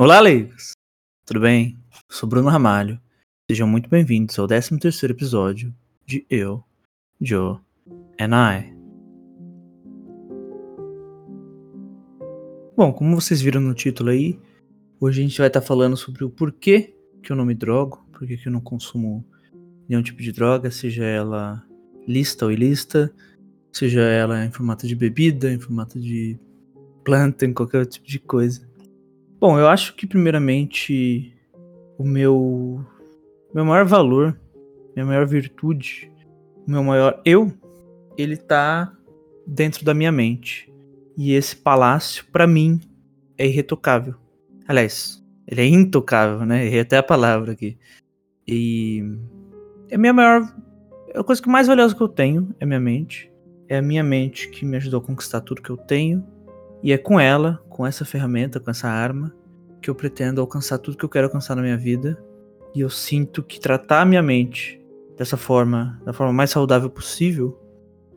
Olá, leigos! Tudo bem? Eu sou Bruno Ramalho. Sejam muito bem-vindos ao 13º episódio de Eu, Joe and I. Bom, como vocês viram no título aí, hoje a gente vai estar falando sobre o porquê que eu não me drogo, porquê que eu não consumo nenhum tipo de droga, seja ela lista ou ilícita, seja ela em formato de bebida, em formato de planta, em qualquer tipo de coisa. Bom, eu acho que primeiramente o meu meu maior valor, minha maior virtude, o meu maior eu, ele tá dentro da minha mente. E esse palácio para mim é irretocável. Aliás, ele é intocável, né? Errei até a palavra aqui. E é a minha maior a coisa que mais valiosa que eu tenho é minha mente. É a minha mente que me ajudou a conquistar tudo que eu tenho. E é com ela, com essa ferramenta, com essa arma, que eu pretendo alcançar tudo que eu quero alcançar na minha vida. E eu sinto que tratar a minha mente dessa forma, da forma mais saudável possível,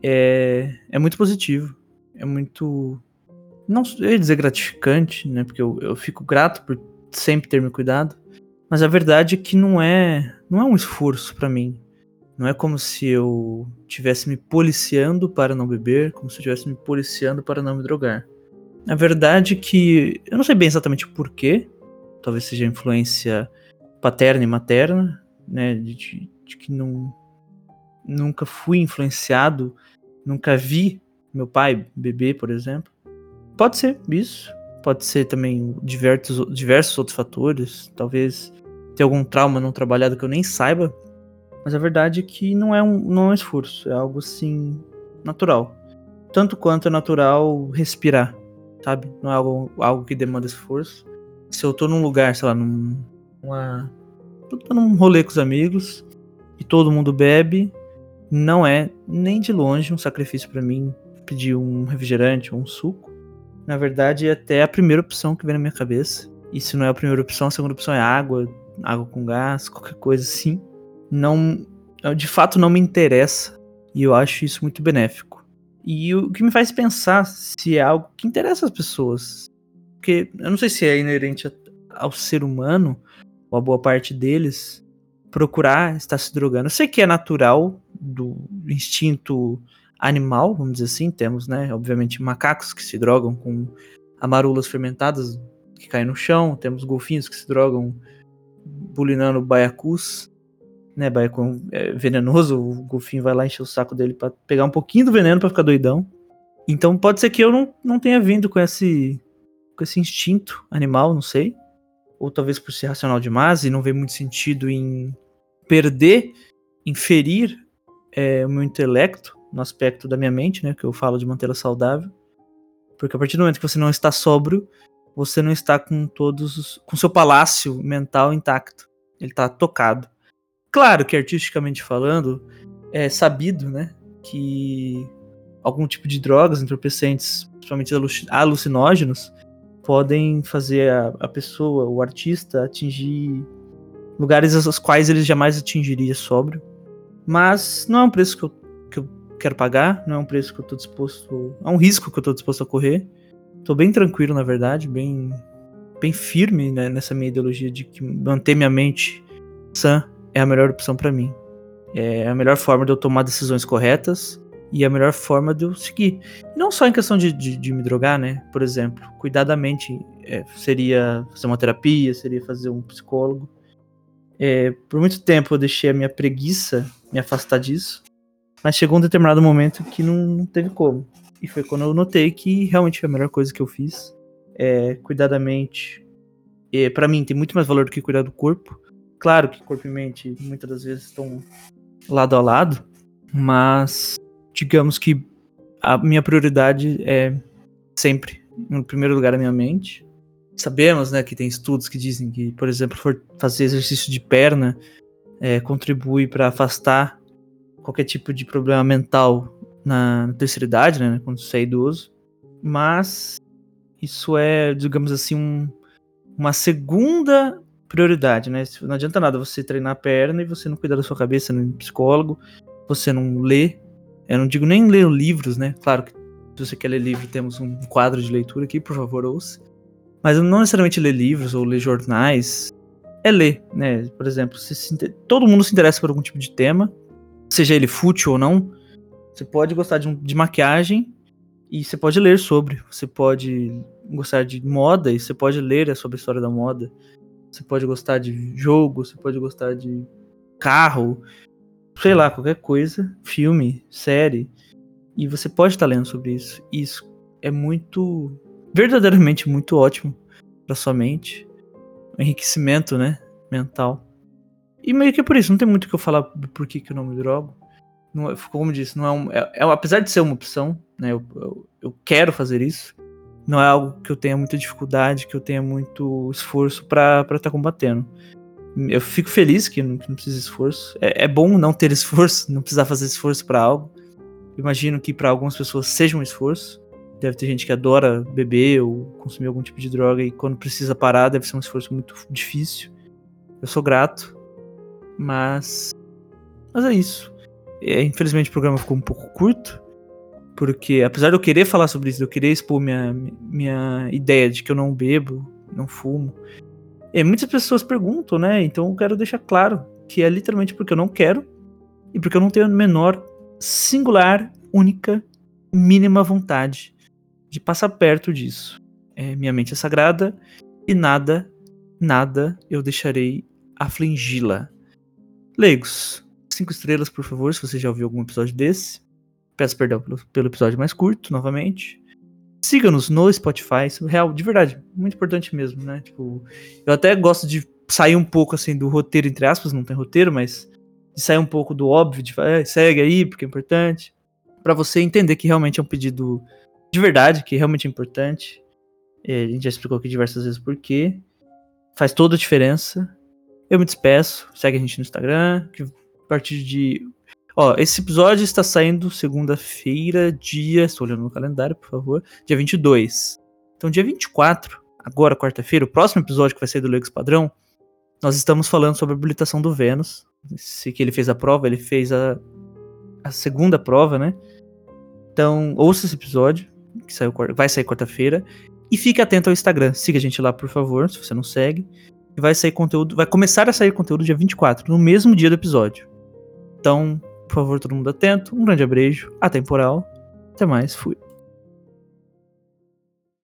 é, é muito positivo. É muito. Não ia dizer gratificante, né? Porque eu, eu fico grato por sempre ter me cuidado. Mas a verdade é que não é, não é um esforço para mim. Não é como se eu estivesse me policiando para não beber, como se eu estivesse me policiando para não me drogar. Na verdade que eu não sei bem exatamente o porquê, talvez seja influência paterna e materna, né, de, de que não nunca fui influenciado, nunca vi meu pai beber, por exemplo. Pode ser isso, pode ser também diversos, diversos outros fatores, talvez ter algum trauma não trabalhado que eu nem saiba, mas a verdade é que não é um, não é um esforço, é algo assim natural. Tanto quanto é natural respirar, sabe? Não é algo, algo que demanda esforço. Se eu tô num lugar, sei lá, num. Uma, tô num rolê com os amigos e todo mundo bebe, não é nem de longe um sacrifício para mim pedir um refrigerante ou um suco. Na verdade, é até a primeira opção que vem na minha cabeça. E se não é a primeira opção, a segunda opção é água, água com gás, qualquer coisa assim não de fato não me interessa e eu acho isso muito benéfico. E o que me faz pensar se é algo que interessa as pessoas. Porque eu não sei se é inerente ao ser humano, ou a boa parte deles, procurar estar se drogando. Eu sei que é natural do instinto animal, vamos dizer assim. Temos, né, obviamente, macacos que se drogam com amarulas fermentadas que caem no chão. Temos golfinhos que se drogam bulinando baiacus né, Baiacon é venenoso, o golfinho vai lá encher o saco dele para pegar um pouquinho do veneno para ficar doidão. Então pode ser que eu não, não tenha vindo com esse com esse instinto animal, não sei. Ou talvez por ser racional demais e não ver muito sentido em perder, inferir é, o meu intelecto no aspecto da minha mente, né, que eu falo de mantê-la saudável. Porque a partir do momento que você não está sóbrio, você não está com todos com seu palácio mental intacto. Ele está tocado. Claro que artisticamente falando, é sabido, né, que algum tipo de drogas entorpecentes, principalmente alucinógenos, podem fazer a, a pessoa, o artista, atingir lugares aos quais ele jamais atingiria sóbrio. Mas não é um preço que eu, que eu quero pagar, não é um preço que eu tô disposto. É um risco que eu tô disposto a correr. Tô bem tranquilo, na verdade, bem, bem firme né, nessa minha ideologia de que manter minha mente sã é a melhor opção para mim. É a melhor forma de eu tomar decisões corretas e a melhor forma de eu seguir. Não só em questão de, de, de me drogar, né? Por exemplo, cuidar da mente é, seria fazer uma terapia, seria fazer um psicólogo. É, por muito tempo eu deixei a minha preguiça me afastar disso, mas chegou um determinado momento que não, não teve como. E foi quando eu notei que realmente a melhor coisa que eu fiz é cuidar da mente. para mim tem muito mais valor do que cuidar do corpo. Claro que corpo e mente muitas das vezes estão lado a lado, mas digamos que a minha prioridade é sempre no primeiro lugar a minha mente. Sabemos, né, que tem estudos que dizem que, por exemplo, fazer exercício de perna é, contribui para afastar qualquer tipo de problema mental na, na terceira idade, né, quando você é idoso. Mas isso é, digamos assim, um, uma segunda prioridade, né? Não adianta nada você treinar a perna e você não cuidar da sua cabeça, no psicólogo, você não lê. Eu não digo nem ler livros, né? Claro que se você quer ler livro, temos um quadro de leitura aqui, por favor, ouça. Mas não necessariamente ler livros ou ler jornais é ler, né? Por exemplo, se todo mundo se interessa por algum tipo de tema, seja ele fútil ou não. Você pode gostar de, de maquiagem e você pode ler sobre. Você pode gostar de moda e você pode ler sobre a história da moda. Você pode gostar de jogo, você pode gostar de carro, sei lá, qualquer coisa, filme, série. E você pode estar lendo sobre isso. Isso é muito, verdadeiramente muito ótimo para sua mente. Um enriquecimento, né, mental. E meio que é por isso, não tem muito o que eu falar por que, que eu não me drogo. Não, é, como eu disse, não é, um, é, é, apesar de ser uma opção, né, eu, eu, eu quero fazer isso. Não é algo que eu tenha muita dificuldade, que eu tenha muito esforço para estar tá combatendo. Eu fico feliz que não, que não precisa de esforço. É, é, bom não ter esforço, não precisar fazer esforço para algo. Imagino que para algumas pessoas seja um esforço. Deve ter gente que adora beber ou consumir algum tipo de droga e quando precisa parar deve ser um esforço muito difícil. Eu sou grato, mas mas é isso. É, infelizmente o programa ficou um pouco curto, porque apesar de eu querer falar sobre isso, eu querer expor minha, minha ideia de que eu não bebo, não fumo, é, muitas pessoas perguntam, né? Então eu quero deixar claro que é literalmente porque eu não quero e porque eu não tenho a menor singular, única, mínima vontade de passar perto disso. É, minha mente é sagrada e nada, nada eu deixarei afligi-la. Leigos, cinco estrelas, por favor, se você já ouviu algum episódio desse. Peço perdão pelo, pelo episódio mais curto, novamente. Siga-nos no Spotify, real, de verdade, muito importante mesmo, né? Tipo, eu até gosto de sair um pouco assim do roteiro, entre aspas, não tem roteiro, mas de sair um pouco do óbvio, de é, segue aí, porque é importante, para você entender que realmente é um pedido de verdade, que realmente é importante. É, a gente já explicou aqui diversas vezes por quê. Faz toda a diferença. Eu me despeço, segue a gente no Instagram, que a partir de. Ó, esse episódio está saindo segunda-feira, dia. Estou olhando no calendário, por favor. Dia 22. Então, dia 24, agora, quarta-feira, o próximo episódio que vai sair do Legos Padrão, nós estamos falando sobre a habilitação do Vênus se que ele fez a prova, ele fez a, a segunda prova, né? Então, ouça esse episódio, que saiu, vai sair quarta-feira. E fique atento ao Instagram. Siga a gente lá, por favor, se você não segue. Vai sair conteúdo. Vai começar a sair conteúdo dia 24, no mesmo dia do episódio. Então, por favor, todo mundo atento. Um grande abraço. Atemporal. Até mais. Fui.